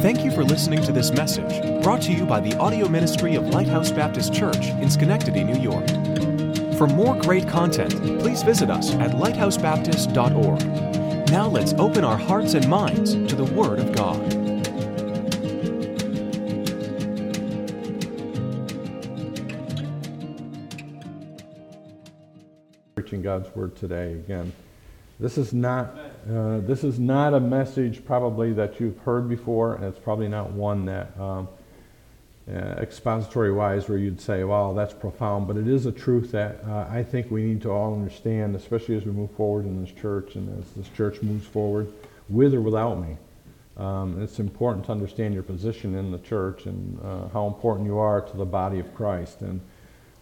Thank you for listening to this message brought to you by the audio ministry of Lighthouse Baptist Church in Schenectady, New York. For more great content, please visit us at lighthousebaptist.org. Now let's open our hearts and minds to the Word of God. Preaching God's Word today again. This is not uh, this is not a message probably that you've heard before, and it's probably not one that um, uh, expository wise where you'd say, "Wow, that's profound." But it is a truth that uh, I think we need to all understand, especially as we move forward in this church and as this church moves forward, with or without me. Um, it's important to understand your position in the church and uh, how important you are to the body of Christ. And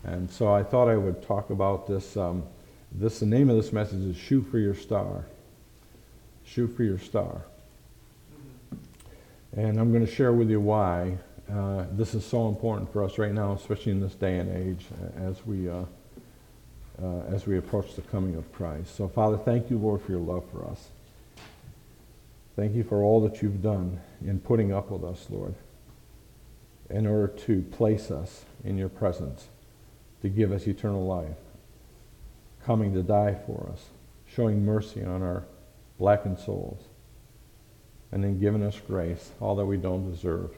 and so I thought I would talk about this. Um, this the name of this message is shoot for your star shoot for your star. And i'm going to share with you why uh, this is so important for us right now especially in this day and age as we uh, uh, as we approach the coming of christ. So father thank you lord for your love for us. Thank you for all that you've done in putting up with us lord in order to place us in your presence to give us eternal life coming to die for us, showing mercy on our blackened souls, and then giving us grace, all that we don't deserve.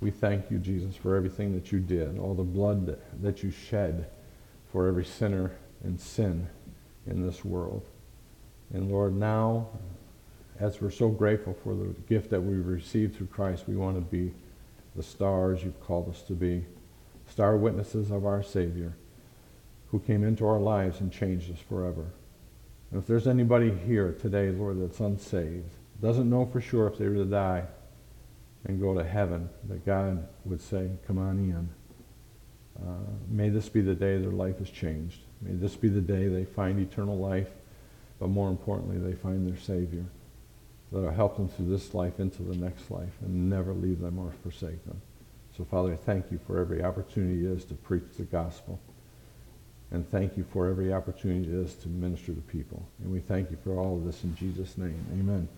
We thank you, Jesus, for everything that you did, all the blood that you shed for every sinner and sin in this world. And Lord, now, as we're so grateful for the gift that we've received through Christ, we want to be the stars you've called us to be, star witnesses of our Savior who came into our lives and changed us forever. If there's anybody here today, Lord, that's unsaved, doesn't know for sure if they were to die and go to heaven, that God would say, Come on in. Uh, may this be the day their life is changed. May this be the day they find eternal life, but more importantly, they find their Savior that'll help them through this life into the next life and never leave them or forsake them. So, Father, I thank you for every opportunity it is to preach the gospel. And thank you for every opportunity it is to minister to people. And we thank you for all of this in Jesus' name. Amen.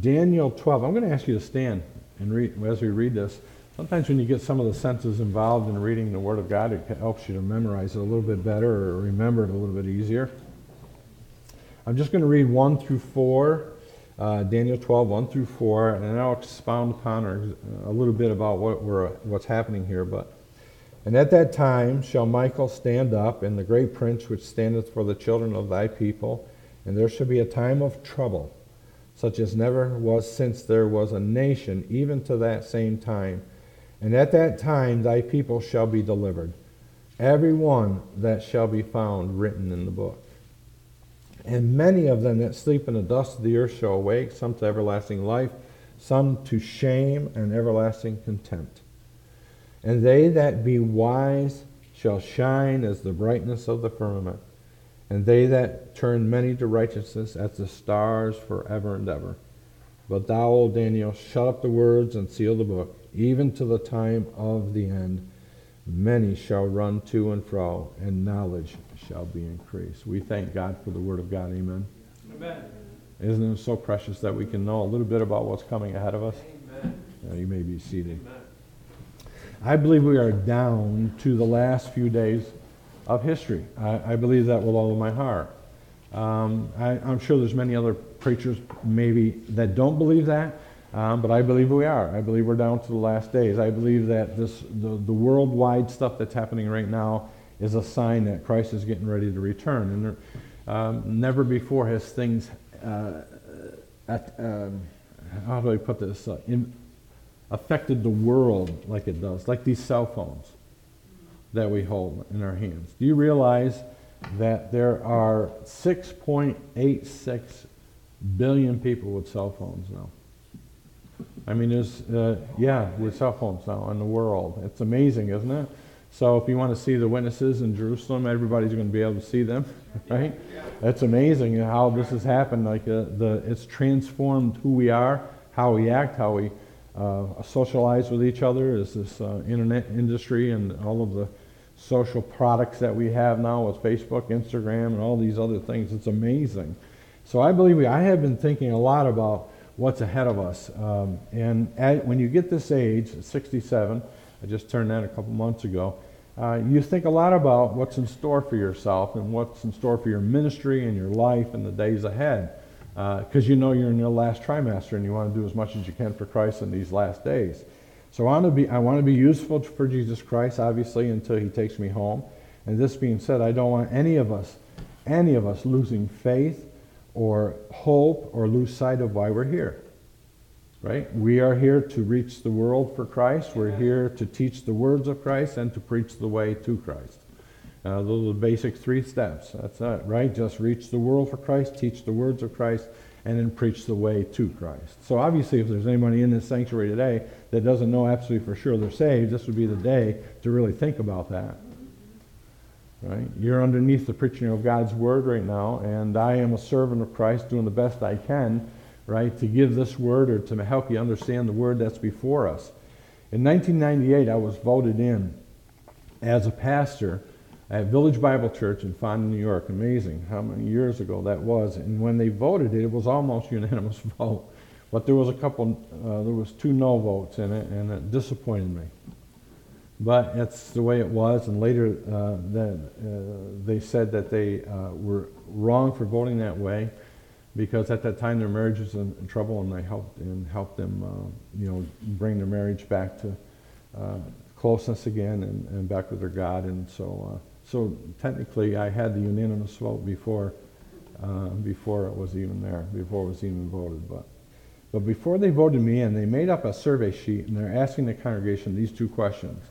Daniel 12. I'm going to ask you to stand and read as we read this. Sometimes when you get some of the senses involved in reading the Word of God, it helps you to memorize it a little bit better or remember it a little bit easier. I'm just going to read 1 through 4, uh, Daniel 12, 1 through 4, and I'll expound upon or, a little bit about what we're, what's happening here. But and at that time shall Michael stand up, and the great prince which standeth for the children of thy people, and there shall be a time of trouble, such as never was since there was a nation, even to that same time. And at that time thy people shall be delivered, every one that shall be found written in the book. And many of them that sleep in the dust of the earth shall awake, some to everlasting life, some to shame and everlasting contempt. And they that be wise shall shine as the brightness of the firmament, and they that turn many to righteousness as the stars forever and ever. But thou, O Daniel, shut up the words and seal the book, even to the time of the end. Many shall run to and fro, and knowledge shall be increased. We thank God for the word of God. Amen. Amen. Isn't it so precious that we can know a little bit about what's coming ahead of us? Amen. Uh, you may be seated. Amen. I believe we are down to the last few days of history. I, I believe that with all of my heart. Um, I, am sure there's many other preachers maybe that don't believe that, um, but I believe we are. I believe we're down to the last days. I believe that this the, the worldwide stuff that's happening right now is a sign that Christ is getting ready to return. And there, um, never before has things, uh, at, um, how do I put this, uh, in, affected the world like it does, like these cell phones that we hold in our hands. Do you realize that there are 6.86 billion people with cell phones now? I mean, there's, uh, yeah, with cell phones now in the world. It's amazing, isn't it? So if you want to see the witnesses in Jerusalem, everybody's going to be able to see them, right? That's amazing how this has happened. Like uh, the, it's transformed who we are, how we act, how we uh, socialize with each other is this uh, internet industry and all of the social products that we have now with Facebook, Instagram, and all these other things. It's amazing. So I believe we, I have been thinking a lot about what's ahead of us. Um, and at, when you get this age, 67, I just turned that a couple months ago, uh, you think a lot about what's in store for yourself and what's in store for your ministry and your life in the days ahead. Because uh, you know you're in your last trimester and you want to do as much as you can for Christ in these last days. So I want to be, I want to be useful for Jesus Christ, obviously, until He takes me home. And this being said, I don't want any of us, any of us losing faith or hope or lose sight of why we're here. Right? We are here to reach the world for Christ. We're here to teach the words of Christ and to preach the way to Christ. Uh, those are the basic three steps. That's it, right? Just reach the world for Christ, teach the words of Christ, and then preach the way to Christ. So obviously, if there's anybody in this sanctuary today that doesn't know absolutely for sure they're saved, this would be the day to really think about that. Right? You're underneath the preaching of God's word right now, and I am a servant of Christ doing the best I can, right, to give this word or to help you understand the word that's before us. In 1998, I was voted in as a pastor at Village Bible Church in Fonda, New York. Amazing how many years ago that was. And when they voted it, it was almost unanimous vote. But there was a couple, uh, there was two no votes in it, and it disappointed me. But that's the way it was. And later, uh, uh, they said that they uh, were wrong for voting that way because at that time their marriage was in, in trouble, and I helped and helped them, uh, you know, bring their marriage back to uh, closeness again and, and, back with their God. And so, so technically, I had the unanimous vote before before it was even there, before it was even voted. But but before they voted me in, they made up a survey sheet, and they're asking the congregation these two questions.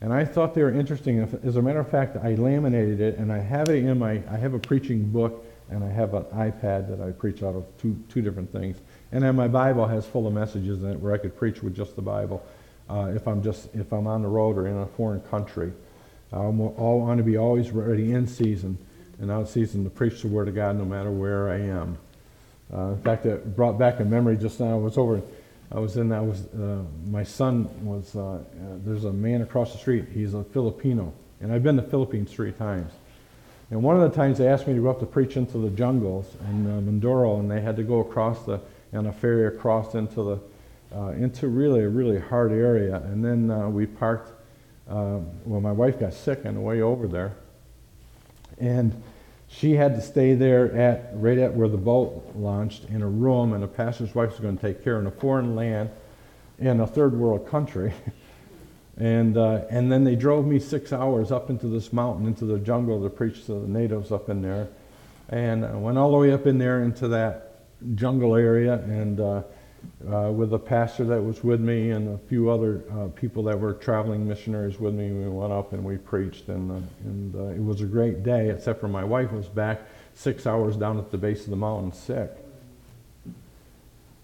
And I thought they were interesting. As a matter of fact, I laminated it, and I have it in my, I have a preaching book, and I have an iPad that I preach out of two, two different things. And then my Bible has full of messages in it where I could preach with just the Bible uh, if I'm just, if I'm on the road or in a foreign country. I want to be always ready in season and out of season to preach the Word of God no matter where I am. Uh, in fact, it brought back a memory just now. I was over I was in, I was, uh, my son was, uh, uh, there's a man across the street. He's a Filipino. And I've been to the Philippines three times. And one of the times they asked me to go up to preach into the jungles in uh, Mindoro, and they had to go across the, on a ferry across into the, uh, into really a really hard area. And then uh, we parked, uh, well, my wife got sick on the way over there. And she had to stay there at right at where the boat launched in a room, and a pastor's wife was going to take care in a foreign land in a third world country. and uh, and then they drove me six hours up into this mountain, into the jungle, to preach to the natives up in there. And I went all the way up in there into that jungle area, and uh, uh, with a pastor that was with me and a few other uh, people that were traveling missionaries with me. We went up and we preached, and, uh, and uh, it was a great day, except for my wife was back six hours down at the base of the mountain sick.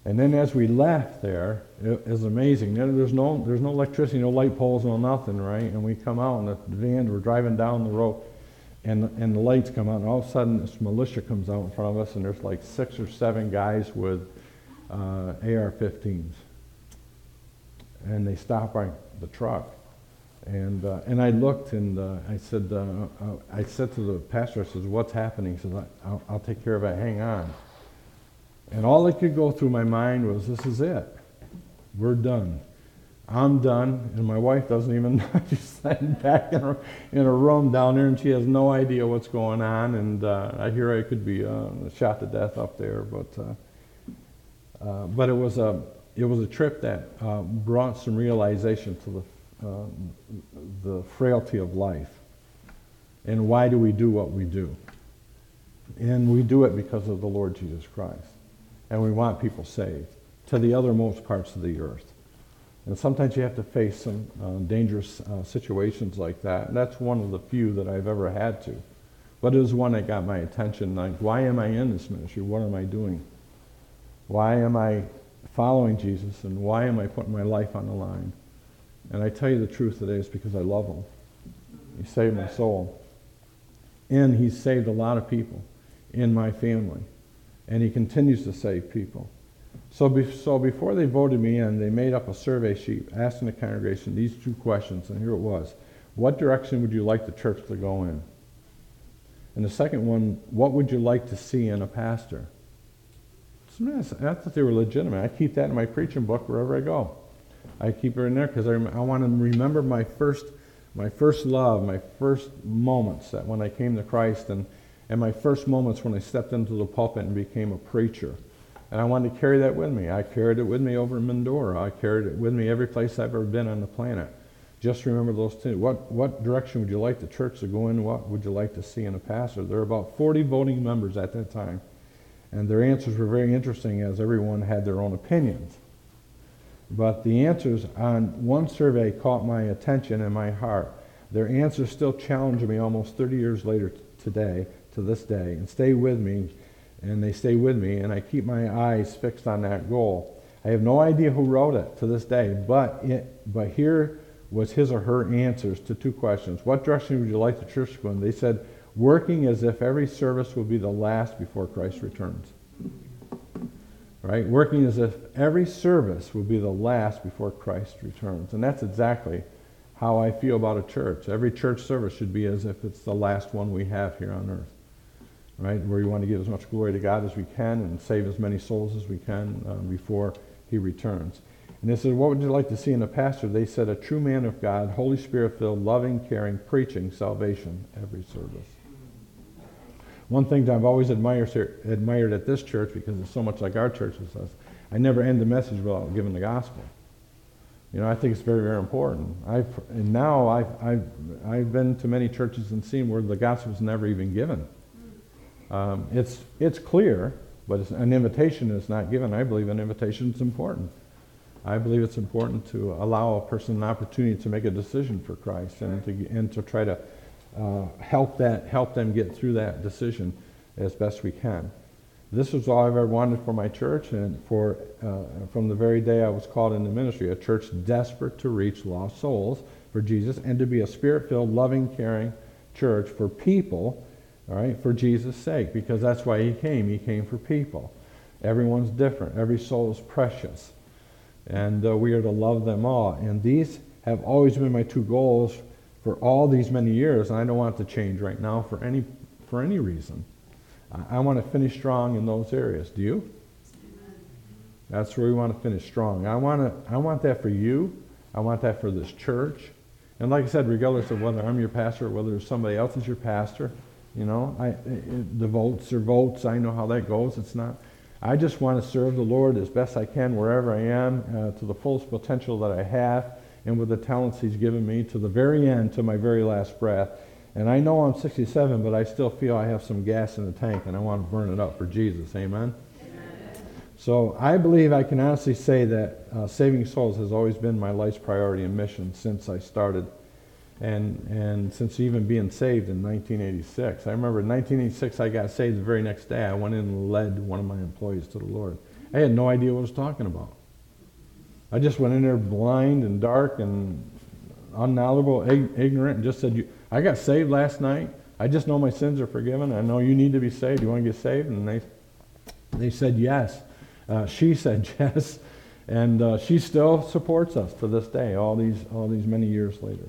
And then as we left there, it was amazing. There's no, there's no electricity, no light poles, no nothing, right? And we come out in the van, we're driving down the road, and, and the lights come on, and all of a sudden this militia comes out in front of us, and there's like six or seven guys with uh, AR-15s, and they stopped by the truck. And, uh, and I looked and uh, I said, uh, uh, I said to the pastor, I said, what's happening? He said, I'll, I'll take care of it, hang on. And all that could go through my mind was, this is it. We're done. I'm done, and my wife doesn't even know. She's sitting back in a, in a room down there, and she has no idea what's going on. And uh, I hear I could be uh, shot to death up there, but uh, but it was a it was a trip that uh, brought some realization to the uh, the frailty of life, and why do we do what we do? And we do it because of the Lord Jesus Christ, and we want people saved to the othermost parts of the earth. And sometimes you have to face some uh, dangerous uh, situations like that. And that's one of the few that I've ever had to. But it was one that got my attention. Like, why am I in this ministry? What am I doing? Why am I following Jesus and why am I putting my life on the line? And I tell you the truth today, it's because I love him. He saved my soul. And he's saved a lot of people in my family. And he continues to save people. So, be, so before they voted me in, they made up a survey sheet asking the congregation these two questions, and here it was. What direction would you like the church to go in? And the second one, what would you like to see in a pastor? I thought they were legitimate. I keep that in my preaching book wherever I go. I keep it in there because I, I want to remember my first, my first love, my first moments that when I came to Christ, and, and my first moments when I stepped into the pulpit and became a preacher. And I wanted to carry that with me. I carried it with me over in Mindoro. I carried it with me every place I've ever been on the planet. Just remember those two. What, what direction would you like the church to go in? What would you like to see in a pastor? There were about 40 voting members at that time. And their answers were very interesting as everyone had their own opinions. But the answers on one survey caught my attention and my heart. Their answers still challenge me almost 30 years later today, to this day, and stay with me, and they stay with me, and I keep my eyes fixed on that goal. I have no idea who wrote it to this day, but, it, but here was his or her answers to two questions. What direction would you like the church to go in? They said, working as if every service will be the last before Christ returns. Right? Working as if every service will be the last before Christ returns. And that's exactly how I feel about a church. Every church service should be as if it's the last one we have here on earth. Right? Where we want to give as much glory to God as we can and save as many souls as we can uh, before he returns. And they said, What would you like to see in a pastor? They said, A true man of God, Holy Spirit filled, loving, caring, preaching salvation every service. One thing that I've always admired, admired at this church, because it's so much like our church, is I never end the message without giving the gospel. You know, I think it's very, very important. I've, and now I've, I've, I've been to many churches and seen where the gospel is never even given. Um, it's, it's clear, but an invitation is not given. I believe an invitation is important. I believe it's important to allow a person an opportunity to make a decision for Christ and to, and to try to uh, help, that, help them get through that decision as best we can. This was all I've ever wanted for my church and for, uh, from the very day I was called into ministry, a church desperate to reach lost souls for Jesus and to be a spirit-filled, loving, caring church for people, all right, for Jesus' sake, because that's why he came. He came for people. Everyone's different. Every soul is precious. And uh, we are to love them all. And these have always been my two goals for all these many years, and I don't want to change right now for any, for any reason. I, I want to finish strong in those areas. Do you? That's where we want to finish strong. I want, to, I want that for you. I want that for this church. And like I said, regardless of whether I'm your pastor or whether somebody else is your pastor, you know, I, it, the votes are votes. I know how that goes. It's not. I just want to serve the Lord as best I can wherever I am uh, to the fullest potential that I have and with the talents he's given me to the very end, to my very last breath. And I know I'm 67, but I still feel I have some gas in the tank and I want to burn it up for Jesus. Amen? Amen. So I believe I can honestly say that uh, saving souls has always been my life's priority and mission since I started and, and since even being saved in 1986. I remember in 1986 I got saved the very next day. I went in and led one of my employees to the Lord. I had no idea what I was talking about. I just went in there blind and dark and unknowledgeable, ignorant, and just said, I got saved last night. I just know my sins are forgiven. I know you need to be saved. You want to get saved? And they, they said yes. Uh, she said yes. And uh, she still supports us to this day, all these, all these many years later.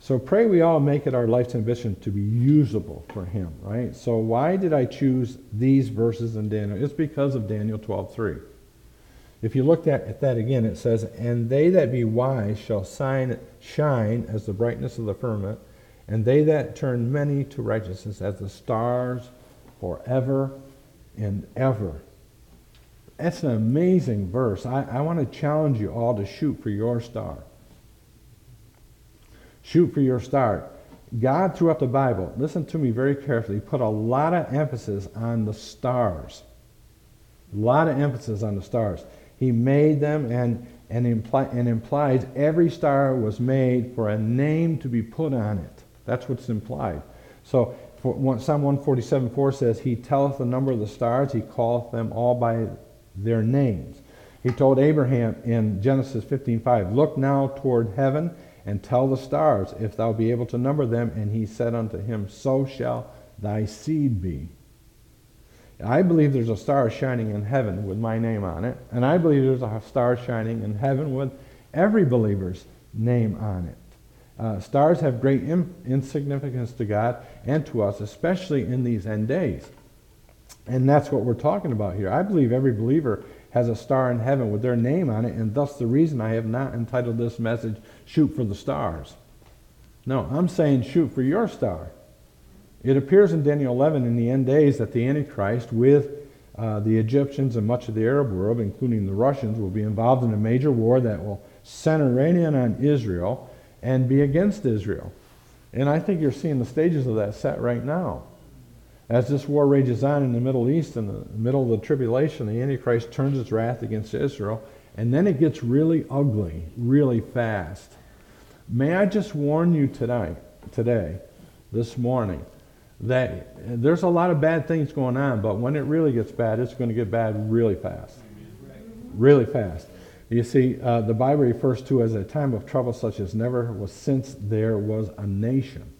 So pray we all make it our life's ambition to be usable for him, right? So why did I choose these verses in Daniel? It's because of Daniel 12:3. If you look at, at that again, it says, And they that be wise shall shine, shine as the brightness of the firmament, and they that turn many to righteousness as the stars forever and ever. That's an amazing verse. I, I want to challenge you all to shoot for your star. Shoot for your star. God, throughout the Bible, listen to me very carefully, put a lot of emphasis on the stars. A lot of emphasis on the stars. He made them and, and, and implies every star was made for a name to be put on it. That's what's implied. So for, Psalm 147 4 says, He telleth the number of the stars, He calleth them all by their names. He told Abraham in Genesis 15:5, Look now toward heaven and tell the stars, if thou be able to number them. And he said unto him, So shall thy seed be. I believe there's a star shining in heaven with my name on it, and I believe there's a star shining in heaven with every believer's name on it. Uh, stars have great Im- insignificance to God and to us, especially in these end days. And that's what we're talking about here. I believe every believer has a star in heaven with their name on it, and thus the reason I have not entitled this message, Shoot for the Stars. No, I'm saying shoot for your star. It appears in Daniel 11 in the end days that the Antichrist, with uh, the Egyptians and much of the Arab world, including the Russians, will be involved in a major war that will center right in on Israel and be against Israel. And I think you're seeing the stages of that set right now. As this war rages on in the Middle East, in the middle of the tribulation, the Antichrist turns his wrath against Israel, and then it gets really ugly, really fast. May I just warn you tonight, today, this morning, that there's a lot of bad things going on, but when it really gets bad, it's going to get bad really fast. Really fast. You see, uh, the Bible refers to as a time of trouble such as never was since there was a nation.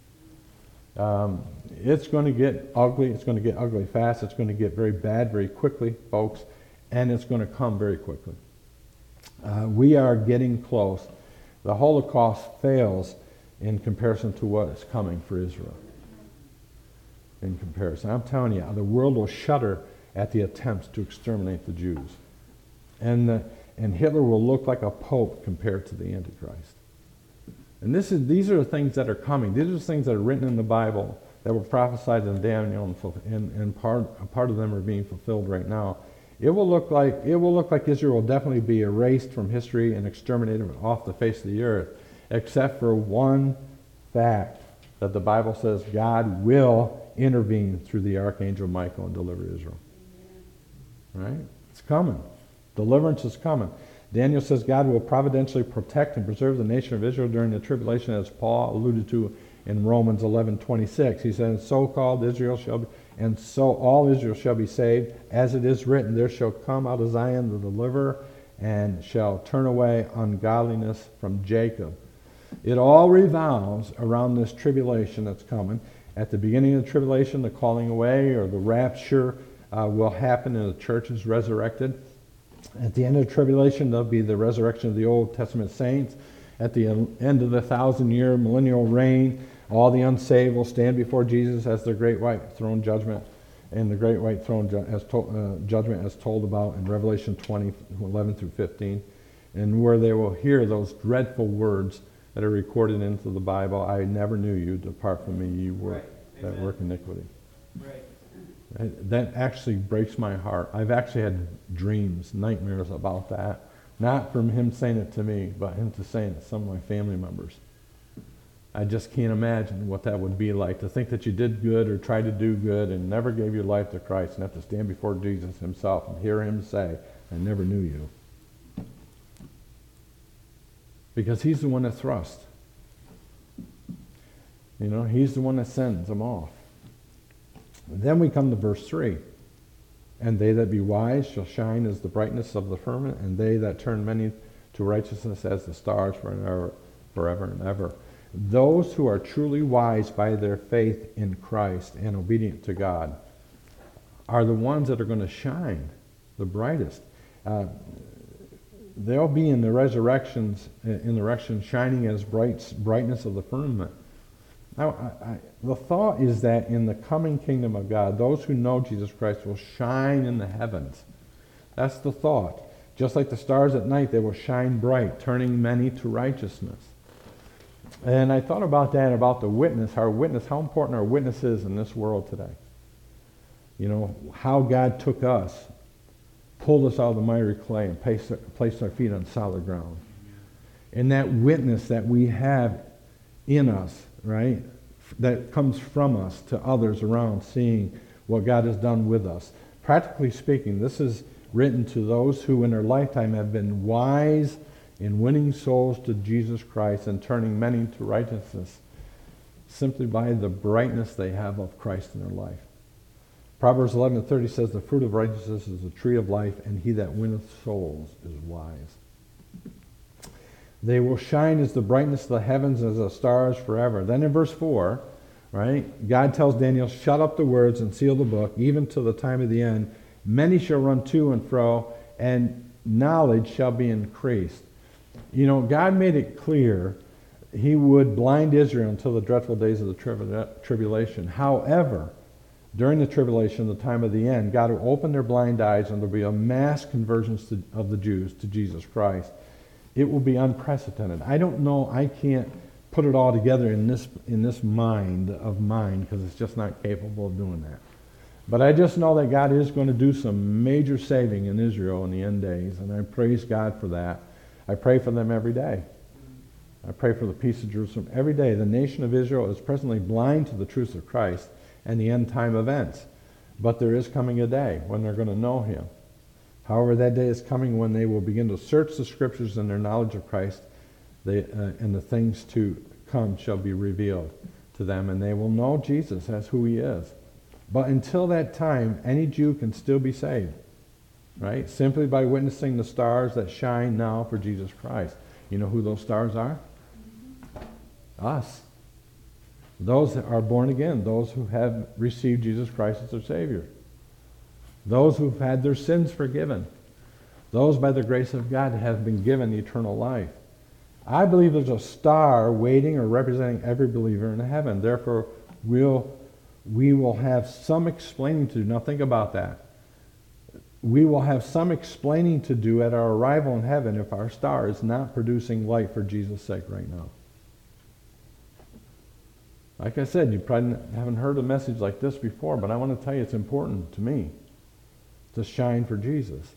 Um, it's going to get ugly. It's going to get ugly fast. It's going to get very bad very quickly, folks, and it's going to come very quickly. Uh, we are getting close. The Holocaust fails in comparison to what is coming for Israel in comparison. I'm telling you, the world will shudder at the attempts to exterminate the Jews. And, the, and Hitler will look like a pope compared to the Antichrist. And this is, these are the things that are coming. These are the things that are written in the Bible that were prophesied in Daniel, and, and, and part, part of them are being fulfilled right now. It will look like it will look like Israel will definitely be erased from history and exterminated off the face of the earth, except for one fact that the Bible says God will intervene through the archangel Michael and deliver Israel. Right? It's coming. Deliverance is coming. Daniel says God will providentially protect and preserve the nation of Israel during the tribulation, as Paul alluded to in Romans 11:26. He says, "So called Israel shall be, and so all Israel shall be saved, as it is written, there shall come out of Zion the deliverer, and shall turn away ungodliness from Jacob." It all revolves around this tribulation that's coming. At the beginning of the tribulation, the calling away or the rapture uh, will happen and the church is resurrected. At the end of the tribulation, there'll be the resurrection of the Old Testament saints. At the end of the thousand year millennial reign, all the unsaved will stand before Jesus as the great white throne judgment and the great white throne ju- as to- uh, judgment as told about in Revelation 20, 11 through 15, and where they will hear those dreadful words that are recorded into the Bible. I never knew you. Depart from me, you work right. that work iniquity. Right. That actually breaks my heart. I've actually had dreams, nightmares about that. Not from him saying it to me, but him to saying it to some of my family members. I just can't imagine what that would be like to think that you did good or tried to do good and never gave your life to Christ and have to stand before Jesus himself and hear him say, I never knew you because he's the one that thrusts. You know, he's the one that sends them off. then we come to verse 3. And they that be wise shall shine as the brightness of the firmament, and they that turn many to righteousness as the stars forever, forever and ever. Those who are truly wise by their faith in Christ and obedient to God are the ones that are going to shine the brightest. Uh, they'll be in the resurrections, uh, in the resurrection, shining as bright, brightness of the firmament. Now, I, I, the thought is that in the coming kingdom of God, those who know Jesus Christ will shine in the heavens. That's the thought. Just like the stars at night, they will shine bright, turning many to righteousness. And I thought about that, about the witness, our witness, how important our witness is in this world today. You know, how God took us pulled us out of the miry clay and placed, placed our feet on solid ground. And that witness that we have in us, right, that comes from us to others around, seeing what God has done with us. Practically speaking, this is written to those who in their lifetime have been wise in winning souls to Jesus Christ and turning many to righteousness simply by the brightness they have of Christ in their life. Proverbs 11 and 30 says, The fruit of righteousness is the tree of life, and he that winneth souls is wise. They will shine as the brightness of the heavens as the stars forever. Then in verse 4, right, God tells Daniel, Shut up the words and seal the book, even to the time of the end. Many shall run to and fro, and knowledge shall be increased. You know, God made it clear he would blind Israel until the dreadful days of the tribulation. However, during the tribulation, the time of the end, God will open their blind eyes and there'll be a mass conversion of the Jews to Jesus Christ. It will be unprecedented. I don't know, I can't put it all together in this, in this mind of mine because it's just not capable of doing that. But I just know that God is going to do some major saving in Israel in the end days, and I praise God for that. I pray for them every day. I pray for the peace of Jerusalem every day. The nation of Israel is presently blind to the truth of Christ and the end time events. But there is coming a day when they're going to know him. However, that day is coming when they will begin to search the scriptures and their knowledge of Christ, they, uh, and the things to come shall be revealed to them, and they will know Jesus as who he is. But until that time, any Jew can still be saved, right? Simply by witnessing the stars that shine now for Jesus Christ. You know who those stars are? Us. Those that are born again, those who have received Jesus Christ as their Savior. Those who've had their sins forgiven. Those by the grace of God have been given eternal life. I believe there's a star waiting or representing every believer in heaven. Therefore, we'll, we will have some explaining to do. Now, think about that. We will have some explaining to do at our arrival in heaven if our star is not producing light for Jesus' sake right now. Like I said, you probably haven't heard a message like this before, but I want to tell you it's important to me to shine for Jesus.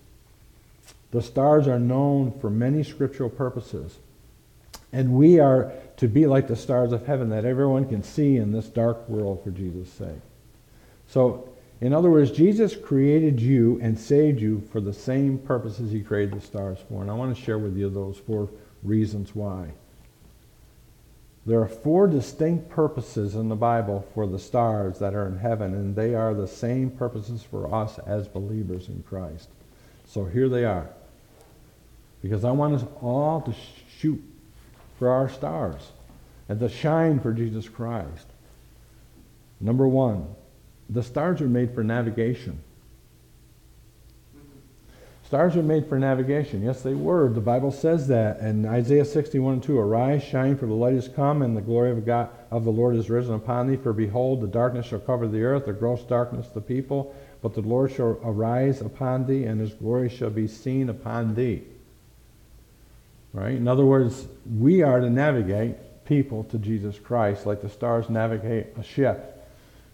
The stars are known for many scriptural purposes. And we are to be like the stars of heaven that everyone can see in this dark world for Jesus' sake. So, in other words, Jesus created you and saved you for the same purposes he created the stars for. And I want to share with you those four reasons why. There are four distinct purposes in the Bible for the stars that are in heaven, and they are the same purposes for us as believers in Christ. So here they are. Because I want us all to shoot for our stars and to shine for Jesus Christ. Number one, the stars are made for navigation. Stars were made for navigation. Yes, they were. The Bible says that in Isaiah 61 and 2. Arise, shine, for the light is come, and the glory of God of the Lord is risen upon thee. For behold, the darkness shall cover the earth, the gross darkness the people. But the Lord shall arise upon thee, and his glory shall be seen upon thee. Right? In other words, we are to navigate people to Jesus Christ like the stars navigate a ship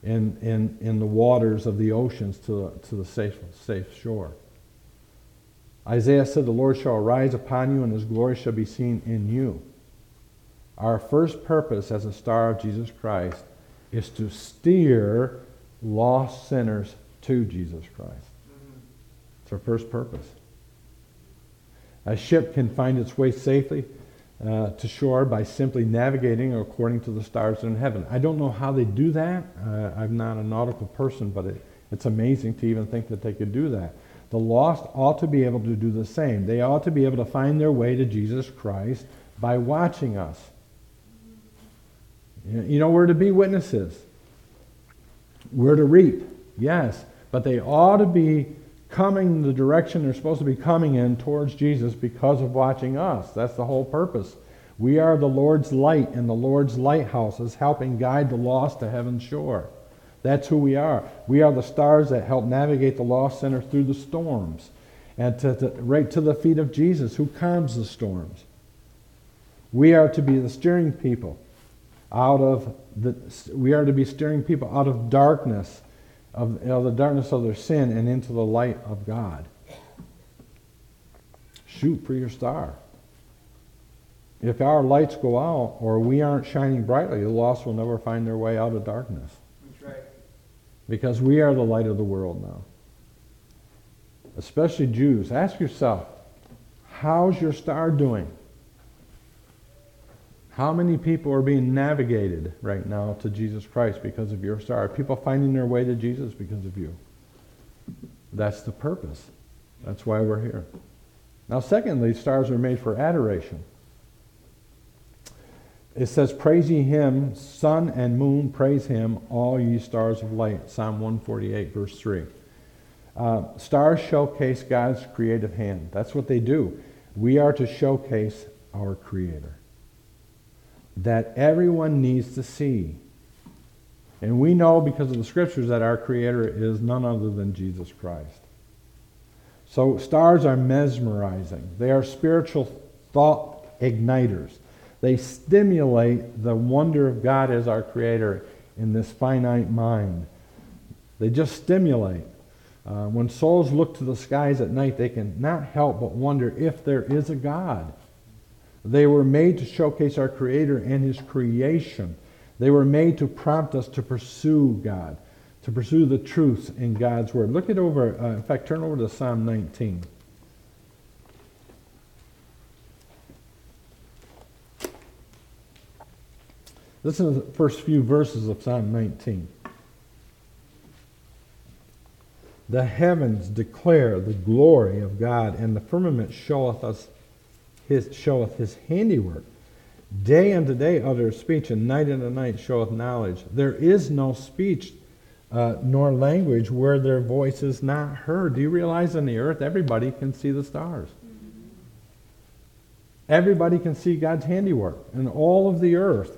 in, in, in the waters of the oceans to, to the safe, safe shore. Isaiah said, The Lord shall arise upon you, and his glory shall be seen in you. Our first purpose as a star of Jesus Christ is to steer lost sinners to Jesus Christ. It's our first purpose. A ship can find its way safely uh, to shore by simply navigating according to the stars in heaven. I don't know how they do that. Uh, I'm not a nautical person, but it, it's amazing to even think that they could do that. The lost ought to be able to do the same. They ought to be able to find their way to Jesus Christ by watching us. You know, we're to be witnesses. We're to reap, yes, but they ought to be coming the direction they're supposed to be coming in towards Jesus because of watching us. That's the whole purpose. We are the Lord's light, and the Lord's lighthouse is helping guide the lost to heaven's shore. That's who we are. We are the stars that help navigate the lost sinner through the storms and to, to, right to the feet of Jesus who calms the storms. We are to be the steering people out of the we are to be steering people out of darkness of know, the darkness of their sin and into the light of God. Shoot for your star. If our lights go out or we aren't shining brightly, the lost will never find their way out of darkness. Because we are the light of the world now. Especially Jews. Ask yourself, how's your star doing? How many people are being navigated right now to Jesus Christ because of your star? Are people finding their way to Jesus because of you? That's the purpose. That's why we're here. Now, secondly, stars are made for adoration. It says, Praise ye him, sun and moon, praise him, all ye stars of light. Psalm 148, verse 3. Uh, stars showcase God's creative hand. That's what they do. We are to showcase our Creator that everyone needs to see. And we know because of the scriptures that our creator is none other than Jesus Christ. So stars are mesmerizing. They are spiritual thought igniters. They stimulate the wonder of God as our creator in this finite mind. They just stimulate. Uh, when souls look to the skies at night, they can not help but wonder if there is a God. They were made to showcase our Creator and His creation. They were made to prompt us to pursue God, to pursue the truth in God's Word. Look it over, uh, in fact, turn over to Psalm 19. Listen to the first few verses of Psalm 19. The heavens declare the glory of God, and the firmament showeth us his showeth his handiwork. Day unto day uttereth speech, and night unto night showeth knowledge. There is no speech uh, nor language where their voice is not heard. Do you realize on the earth everybody can see the stars? Everybody can see God's handiwork in all of the earth.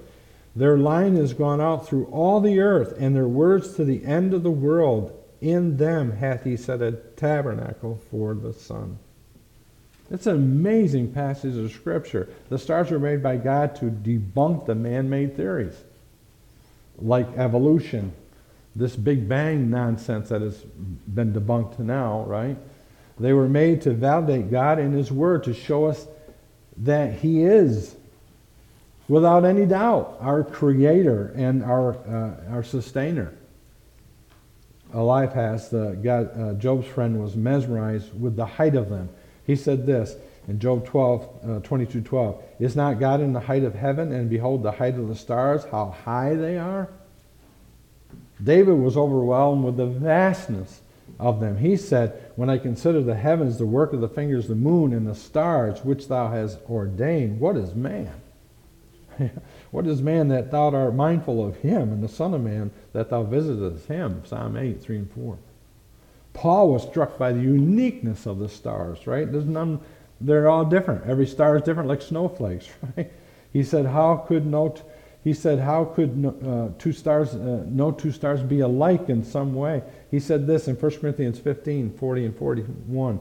Their line has gone out through all the earth, and their words to the end of the world. In them hath he set a tabernacle for the sun. It's an amazing passage of Scripture. The stars were made by God to debunk the man made theories, like evolution, this Big Bang nonsense that has been debunked now, right? They were made to validate God and His Word to show us that He is, without any doubt, our Creator and our, uh, our Sustainer. Eliphaz, the God, uh, Job's friend, was mesmerized with the height of them. He said this in Job 12, uh, 22 12. Is not God in the height of heaven, and behold the height of the stars, how high they are? David was overwhelmed with the vastness of them. He said, When I consider the heavens, the work of the fingers, the moon, and the stars, which thou hast ordained, what is man? what is man that thou art mindful of him, and the Son of Man that thou visitest him? Psalm 8, 3 and 4. Paul was struck by the uniqueness of the stars, right? There's none, they're all different. Every star is different, like snowflakes, right? He said, how could no, he said, how could no, uh, two stars, uh, no two stars be alike in some way? He said this in 1 Corinthians 15, 40 and 41.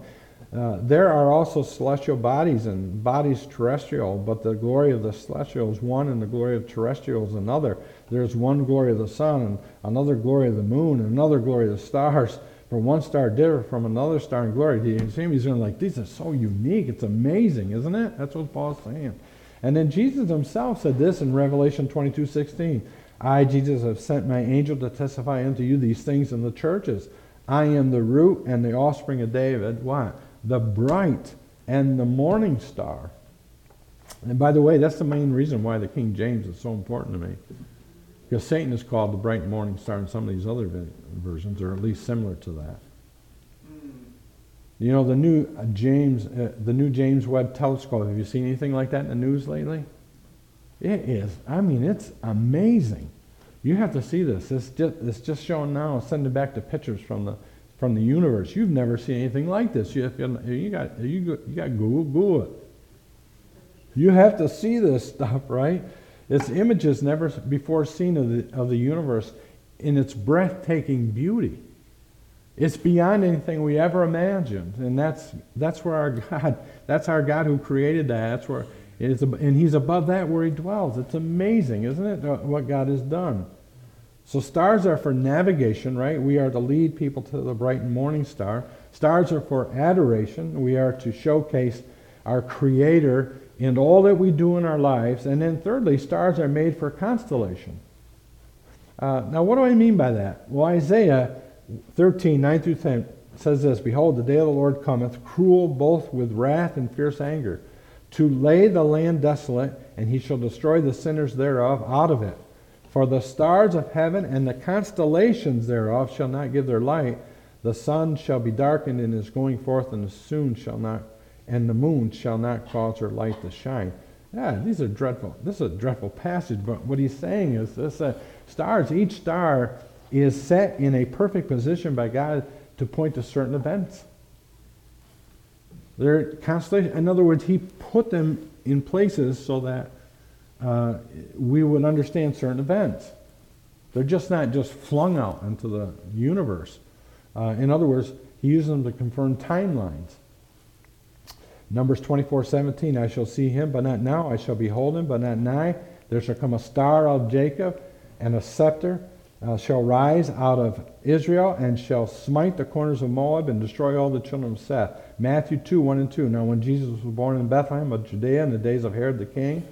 Uh, there are also celestial bodies and bodies terrestrial, but the glory of the celestial is one and the glory of terrestrial is another. There's one glory of the sun and another glory of the moon and another glory of the stars for one star differ from another star in glory. Do you see He's going like, these are so unique. It's amazing, isn't it? That's what Paul's saying. And then Jesus himself said this in Revelation 22, 16. I, Jesus, have sent my angel to testify unto you these things in the churches. I am the root and the offspring of David. What? The bright and the morning star. And by the way, that's the main reason why the King James is so important to me. Because Satan is called the bright morning star in some of these other versions, or at least similar to that. You know, the new uh, James, uh, the new James Webb Telescope. Have you seen anything like that in the news lately? It is. I mean, it's amazing. You have to see this. It's just, it's just showing now. Sending back the pictures from the from the universe. You've never seen anything like this. You, you got you, you got Google Google it. You have to see this stuff, right? It's images never before seen of the, of the universe in its breathtaking beauty. It's beyond anything we ever imagined. And that's, that's where our God, that's our God who created that. That's where it is, and he's above that where he dwells. It's amazing, isn't it, uh, what God has done? So stars are for navigation, right? We are to lead people to the bright morning star. Stars are for adoration. We are to showcase our Creator in all that we do in our lives. And then, thirdly, stars are made for constellation. Uh, now, what do I mean by that? Well, Isaiah 13, 9 through 10 says this Behold, the day of the Lord cometh, cruel both with wrath and fierce anger, to lay the land desolate, and he shall destroy the sinners thereof out of it. For the stars of heaven and the constellations thereof shall not give their light. The sun shall be darkened in his going forth, and the moon shall not and the moon shall not cause her light to shine. Yeah, these are dreadful. This is a dreadful passage, but what he's saying is this uh, stars, each star is set in a perfect position by God to point to certain events. They're constellation. In other words, he put them in places so that uh, we would understand certain events. They're just not just flung out into the universe. Uh, in other words, he uses them to confirm timelines. Numbers 24, 17, I shall see him, but not now. I shall behold him, but not nigh. There shall come a star out of Jacob, and a scepter uh, shall rise out of Israel, and shall smite the corners of Moab, and destroy all the children of Seth. Matthew 2, 1 and 2. Now when Jesus was born in Bethlehem of Judea in the days of Herod the king,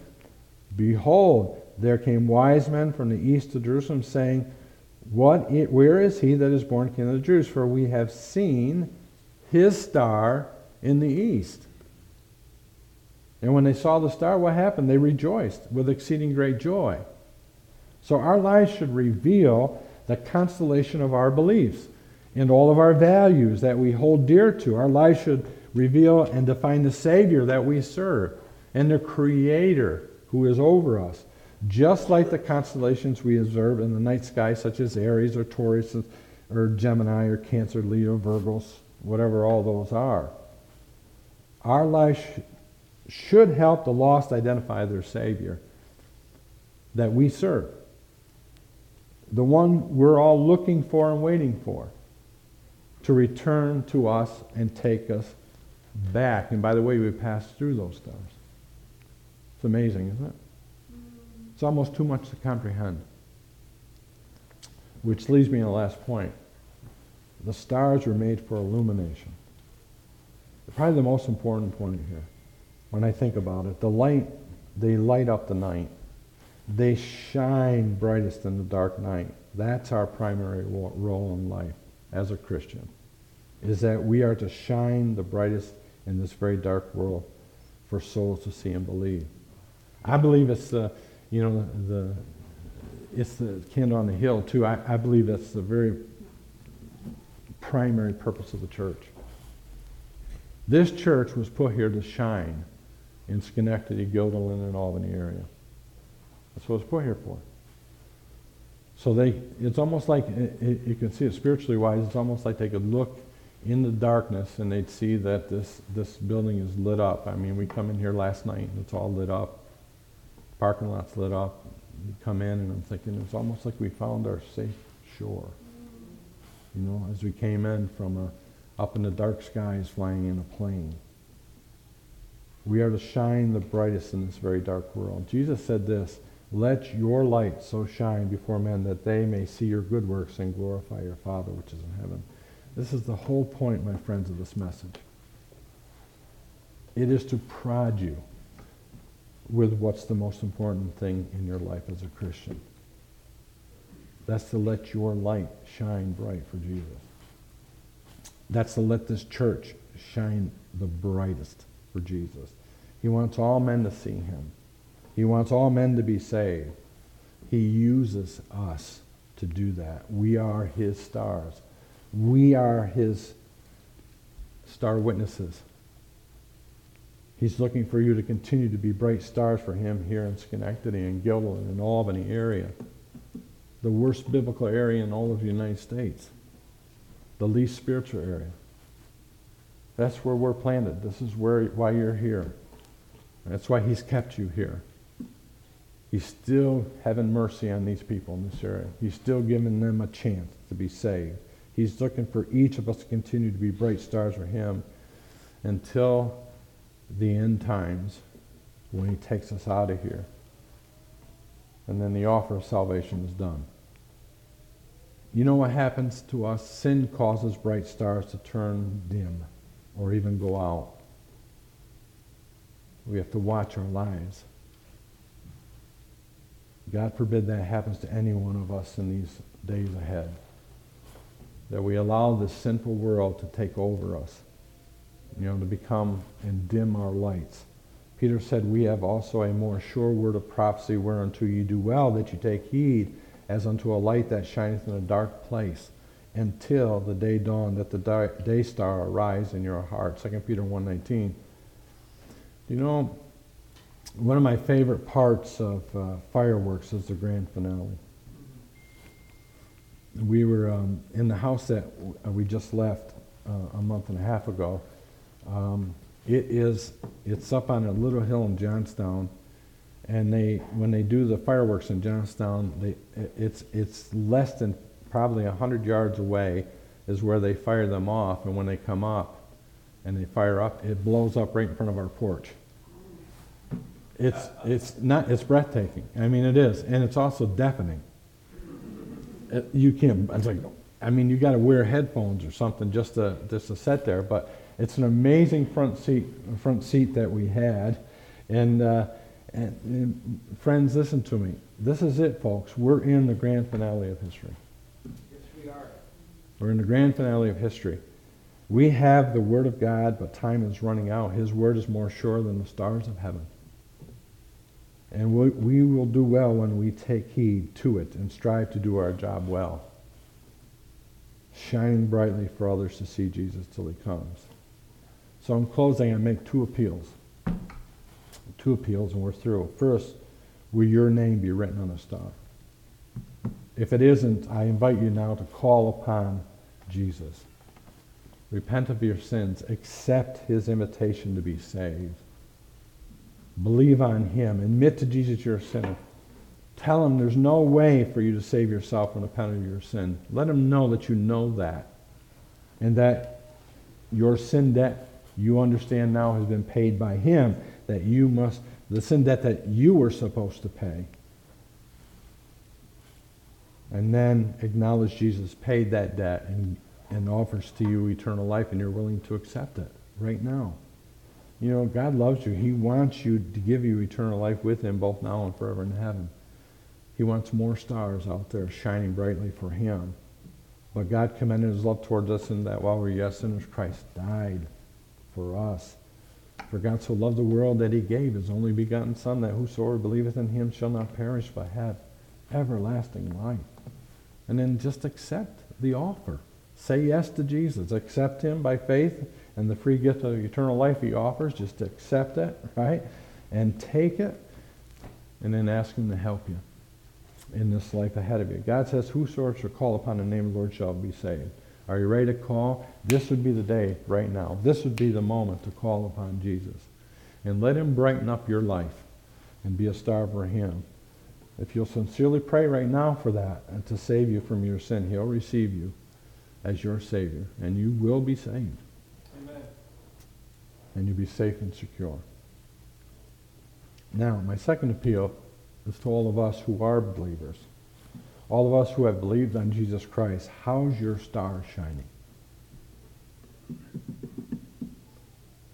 behold, there came wise men from the east to Jerusalem, saying, what, Where is he that is born king of the Jews? For we have seen his star in the east. And when they saw the star, what happened? They rejoiced with exceeding great joy. So our lives should reveal the constellation of our beliefs and all of our values that we hold dear to. Our lives should reveal and define the Savior that we serve and the Creator who is over us just like the constellations we observe in the night sky, such as Aries or Taurus or Gemini or Cancer, Leo, Virgos, whatever all those are. Our life should help the lost identify their Savior that we serve, the one we're all looking for and waiting for to return to us and take us back. And by the way, we pass through those stars. It's amazing, isn't it? It's almost too much to comprehend. Which leads me to the last point. The stars were made for illumination. Probably the most important point here, when I think about it. The light, they light up the night. They shine brightest in the dark night. That's our primary role in life as a Christian, is that we are to shine the brightest in this very dark world for souls to see and believe. I believe it's the you know, the, it's the candle on the hill, too. I, I believe that's the very primary purpose of the church. This church was put here to shine in Schenectady, Guilderland, and Albany area. That's what it was put here for. So they, it's almost like, it, you can see it spiritually wise, it's almost like they could look in the darkness and they'd see that this, this building is lit up. I mean, we come in here last night and it's all lit up parking lot's lit up. You come in, and I'm thinking it's almost like we found our safe shore. You know, as we came in from a, up in the dark skies flying in a plane. We are to shine the brightest in this very dark world. Jesus said this, let your light so shine before men that they may see your good works and glorify your Father which is in heaven. This is the whole point, my friends, of this message. It is to prod you with what's the most important thing in your life as a Christian. That's to let your light shine bright for Jesus. That's to let this church shine the brightest for Jesus. He wants all men to see him. He wants all men to be saved. He uses us to do that. We are his stars. We are his star witnesses. He's looking for you to continue to be bright stars for him here in Schenectady and Guilderland and Albany area. The worst biblical area in all of the United States. The least spiritual area. That's where we're planted. This is where why you're here. That's why he's kept you here. He's still having mercy on these people in this area. He's still giving them a chance to be saved. He's looking for each of us to continue to be bright stars for him until the end times when he takes us out of here. And then the offer of salvation is done. You know what happens to us? Sin causes bright stars to turn dim or even go out. We have to watch our lives. God forbid that happens to any one of us in these days ahead. That we allow this sinful world to take over us you know, to become and dim our lights. Peter said, We have also a more sure word of prophecy, whereunto you do well that you take heed, as unto a light that shineth in a dark place, until the day dawn that the day star arise in your heart. 2 Peter 1.19. You know, one of my favorite parts of uh, fireworks is the grand finale. We were um, in the house that we just left uh, a month and a half ago, um, it is, it's up on a little hill in Johnstown, and they when they do the fireworks in Johnstown, they it's it's less than probably hundred yards away is where they fire them off, and when they come up and they fire up, it blows up right in front of our porch. It's it's not it's breathtaking. I mean it is, and it's also deafening. It, you can't. It's like I mean you got to wear headphones or something just to just to sit there, but it's an amazing front seat front seat that we had, and. Uh, and, and, friends, listen to me. This is it, folks. We're in the grand finale of history. Yes, we are. We're in the grand finale of history. We have the Word of God, but time is running out. His Word is more sure than the stars of heaven. And we, we will do well when we take heed to it and strive to do our job well, shining brightly for others to see Jesus till he comes. So in closing, I make two appeals two appeals and we're through. First, will your name be written on a star? If it isn't, I invite you now to call upon Jesus. Repent of your sins. Accept his invitation to be saved. Believe on him. Admit to Jesus you're a sinner. Tell him there's no way for you to save yourself from the penalty of your sin. Let him know that you know that. And that your sin debt, you understand now, has been paid by him that you must, the sin debt that you were supposed to pay. And then acknowledge Jesus paid that debt and, and offers to you eternal life, and you're willing to accept it right now. You know, God loves you. He wants you to give you eternal life with Him both now and forever in heaven. He wants more stars out there shining brightly for Him. But God commended His love towards us in that while we were yet sinners, Christ died for us. For God so loved the world that he gave his only begotten Son, that whosoever believeth in him shall not perish but have everlasting life. And then just accept the offer. Say yes to Jesus. Accept him by faith and the free gift of eternal life he offers. Just accept it, right? And take it, and then ask him to help you in this life ahead of you. God says, Whosoever shall call upon the name of the Lord shall be saved. Are you ready to call? This would be the day right now. This would be the moment to call upon Jesus. And let him brighten up your life and be a star for him. If you'll sincerely pray right now for that and to save you from your sin, he'll receive you as your Savior. And you will be saved. Amen. And you'll be safe and secure. Now, my second appeal is to all of us who are believers all of us who have believed on Jesus Christ, how's your star shining?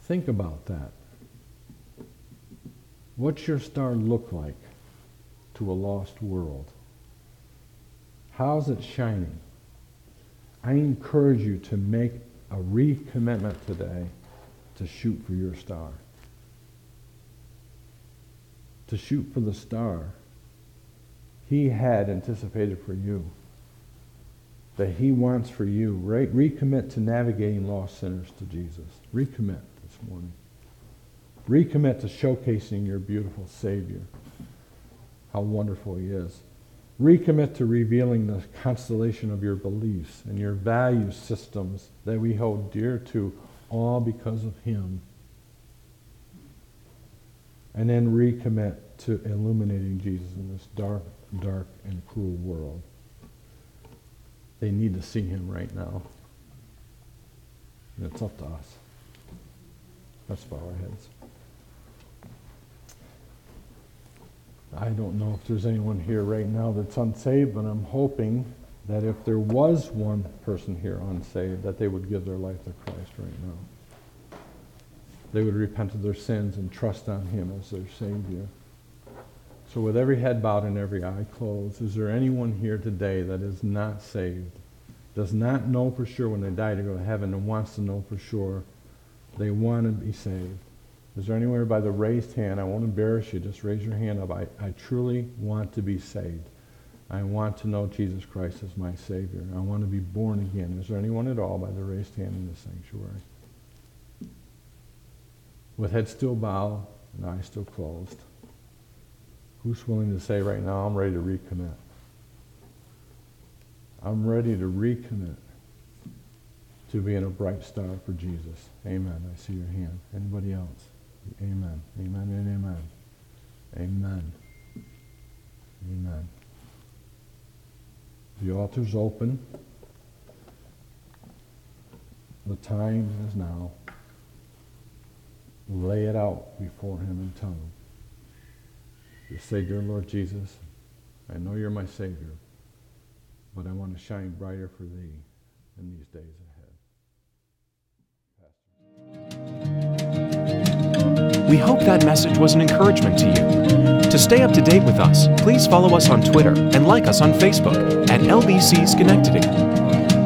Think about that. What's your star look like to a lost world? How's it shining? I encourage you to make a recommitment today to shoot for your star. To shoot for the star he had anticipated for you. That he wants for you. Right? Recommit to navigating lost sinners to Jesus. Recommit this morning. Recommit to showcasing your beautiful Savior. How wonderful he is. Recommit to revealing the constellation of your beliefs and your value systems that we hold dear to, all because of him. And then recommit to illuminating Jesus in this dark dark and cruel world. They need to see him right now. And it's up to us. Let's bow our heads. I don't know if there's anyone here right now that's unsaved, but I'm hoping that if there was one person here unsaved, that they would give their life to Christ right now. They would repent of their sins and trust on him as their Savior. So, with every head bowed and every eye closed, is there anyone here today that is not saved, does not know for sure when they die to go to heaven, and wants to know for sure they want to be saved? Is there anywhere by the raised hand? I won't embarrass you. Just raise your hand up. I, I truly want to be saved. I want to know Jesus Christ as my Savior. I want to be born again. Is there anyone at all by the raised hand in the sanctuary? With head still bowed and eyes still closed. Who's willing to say right now, I'm ready to recommit? I'm ready to recommit to being a bright star for Jesus. Amen. I see your hand. Anybody else? Amen. Amen and amen. Amen. Amen. The altar's open. The time is now. Lay it out before Him tell Him, Your Savior, Lord Jesus, I know you're my Savior, but I want to shine brighter for Thee in these days ahead. We hope that message was an encouragement to you. To stay up to date with us, please follow us on Twitter and like us on Facebook at LBC Schenectady.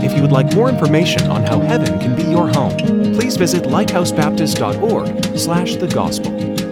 If you would like more information on how heaven can be your home, please visit lighthousebaptist.org slash the gospel.